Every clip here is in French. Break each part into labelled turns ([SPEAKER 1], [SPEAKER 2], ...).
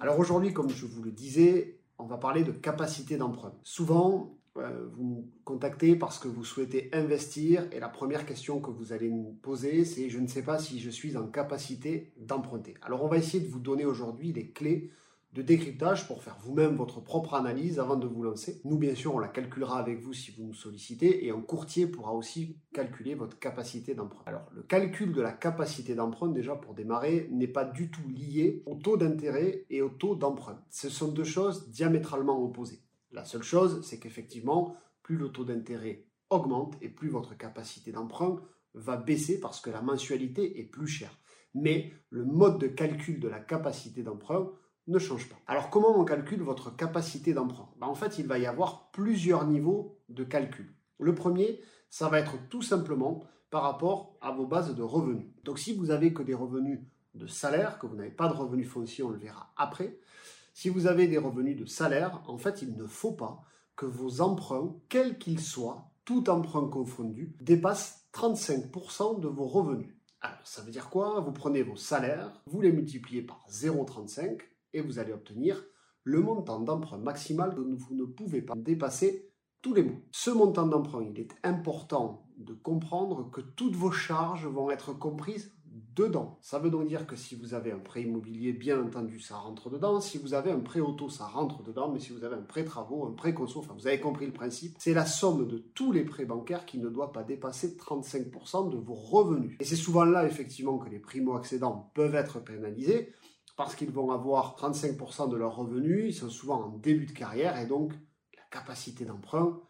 [SPEAKER 1] Alors aujourd'hui, comme je vous le disais, on va parler de capacité d'emprunt. Souvent, euh, vous nous contactez parce que vous souhaitez investir et la première question que vous allez nous poser, c'est je ne sais pas si je suis en capacité d'emprunter. Alors on va essayer de vous donner aujourd'hui les clés de décryptage pour faire vous-même votre propre analyse avant de vous lancer. Nous, bien sûr, on la calculera avec vous si vous nous sollicitez et un courtier pourra aussi calculer votre capacité d'emprunt. Alors, le calcul de la capacité d'emprunt, déjà pour démarrer, n'est pas du tout lié au taux d'intérêt et au taux d'emprunt. Ce sont deux choses diamétralement opposées. La seule chose, c'est qu'effectivement, plus le taux d'intérêt augmente et plus votre capacité d'emprunt va baisser parce que la mensualité est plus chère. Mais le mode de calcul de la capacité d'emprunt ne change pas. Alors comment on calcule votre capacité d'emprunt? Ben, En fait, il va y avoir plusieurs niveaux de calcul. Le premier, ça va être tout simplement par rapport à vos bases de revenus. Donc si vous avez que des revenus de salaire, que vous n'avez pas de revenus fonciers, on le verra après. Si vous avez des revenus de salaire, en fait, il ne faut pas que vos emprunts, quels qu'ils soient, tout emprunt confondu, dépassent 35% de vos revenus. Alors, ça veut dire quoi? Vous prenez vos salaires, vous les multipliez par 0,35, et vous allez obtenir le montant d'emprunt maximal que vous ne pouvez pas dépasser tous les mois. Ce montant d'emprunt, il est important de comprendre que toutes vos charges vont être comprises dedans. Ça veut donc dire que si vous avez un prêt immobilier, bien entendu, ça rentre dedans. Si vous avez un prêt auto, ça rentre dedans. Mais si vous avez un prêt travaux, un prêt conso, enfin, vous avez compris le principe, c'est la somme de tous les prêts bancaires qui ne doit pas dépasser 35% de vos revenus. Et c'est souvent là, effectivement, que les primo-accédants peuvent être pénalisés parce qu'ils vont avoir 35% de leurs revenus, ils sont souvent en début de carrière et donc la capacité d'emprunt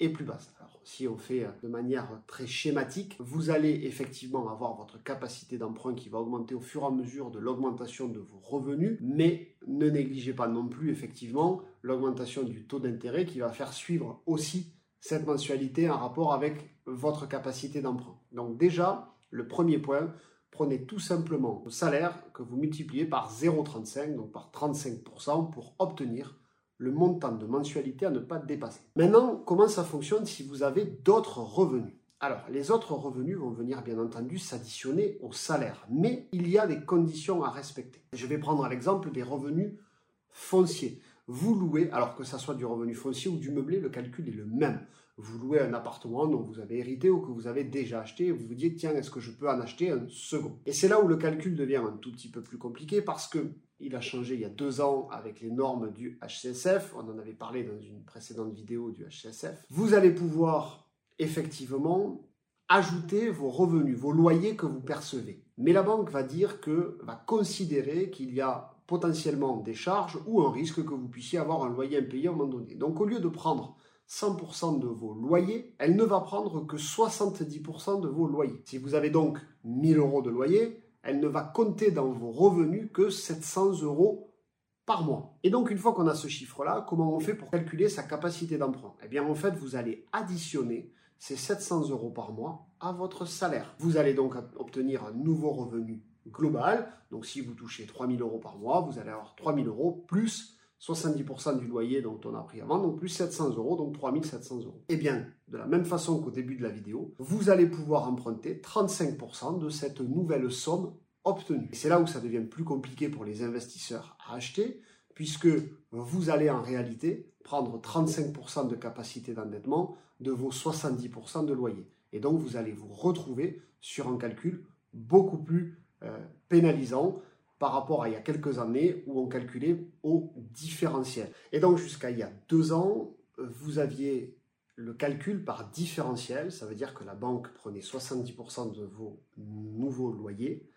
[SPEAKER 1] est plus basse. Alors si on fait de manière très schématique, vous allez effectivement avoir votre capacité d'emprunt qui va augmenter au fur et à mesure de l'augmentation de vos revenus, mais ne négligez pas non plus effectivement l'augmentation du taux d'intérêt qui va faire suivre aussi cette mensualité en rapport avec votre capacité d'emprunt. Donc déjà, le premier point, prenez tout simplement le salaire que vous multipliez par 0,35, donc par 35%, pour obtenir le montant de mensualité à ne pas dépasser. Maintenant, comment ça fonctionne si vous avez d'autres revenus? Alors, les autres revenus vont venir bien entendu s'additionner au salaire, mais il y a des conditions à respecter. Je vais prendre l'exemple des revenus fonciers. Vous louez, alors que ça soit du revenu foncier ou du meublé, le calcul est le même vous louez un appartement dont vous avez hérité ou que vous avez déjà acheté et vous vous dites tiens est-ce que je peux en acheter un second? Et c'est là où le calcul devient un tout petit peu plus compliqué parce que il a changé il y a deux ans avec les normes du HCSF. On en avait parlé dans une précédente vidéo du HCSF. Vous allez pouvoir effectivement ajouter vos revenus, vos loyers que vous percevez. Mais la banque va dire que va considérer qu'il y a potentiellement des charges ou un risque que vous puissiez avoir un loyer impayé à un moment donné. Donc au lieu de prendre 100% de vos loyers, elle ne va prendre que 70% de vos loyers. Si vous avez donc 1000 euros de loyer, elle ne va compter dans vos revenus que 700 euros par mois. Et donc une fois qu'on a ce chiffre-là, comment on fait pour calculer sa capacité d'emprunt? Eh bien en fait, vous allez additionner ces 700 euros par mois à votre salaire. Vous allez donc obtenir un nouveau revenu global. Donc si vous touchez 3000 euros par mois, vous allez avoir 3000 euros plus 70% du loyer dont on a pris avant, donc plus 700 euros, donc 3700 euros. Eh bien, de la même façon qu'au début de la vidéo, vous allez pouvoir emprunter 35% de cette nouvelle somme obtenue. C'est là où ça devient plus compliqué pour les investisseurs à acheter, puisque vous allez en réalité prendre 35% de capacité d'endettement de vos 70% de loyer. Et donc, vous allez vous retrouver sur un calcul beaucoup plus pénalisant par rapport à il y a quelques années où on calculait au différentiel. Et donc jusqu'à il y a deux ans, vous aviez le calcul par différentiel, ça veut dire que la banque prenait 70% de vos nouveaux loyers,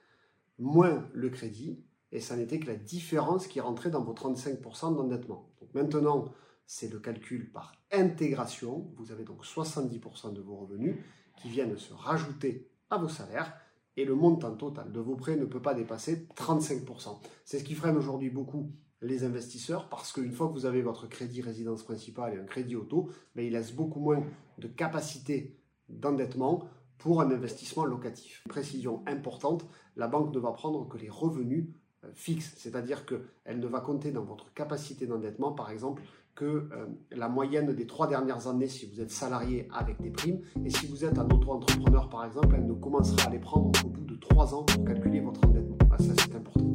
[SPEAKER 1] moins le crédit, et ça n'était que la différence qui rentrait dans vos 35% d'endettement. Maintenant, c'est le calcul par intégration, vous avez donc 70% de vos revenus qui viennent se rajouter à vos salaires, et le montant total de vos prêts ne peut pas dépasser 35%. C'est ce qui freine aujourd'hui beaucoup les investisseurs parce qu'une fois que vous avez votre crédit résidence principale et un crédit auto, ben, il laisse beaucoup moins de capacité d'endettement pour un investissement locatif. Précision importante, la banque ne va prendre que les revenus euh, fixes, c'est-à-dire qu'elle ne va compter dans votre capacité d'endettement, par exemple, que euh, la moyenne des trois dernières années si vous êtes salarié avec des primes. Et si vous êtes un auto-entrepreneur, par exemple, elle ne commencera à les prendre qu'au bout de trois ans pour calculer votre endettement. Ah, ça, c'est important.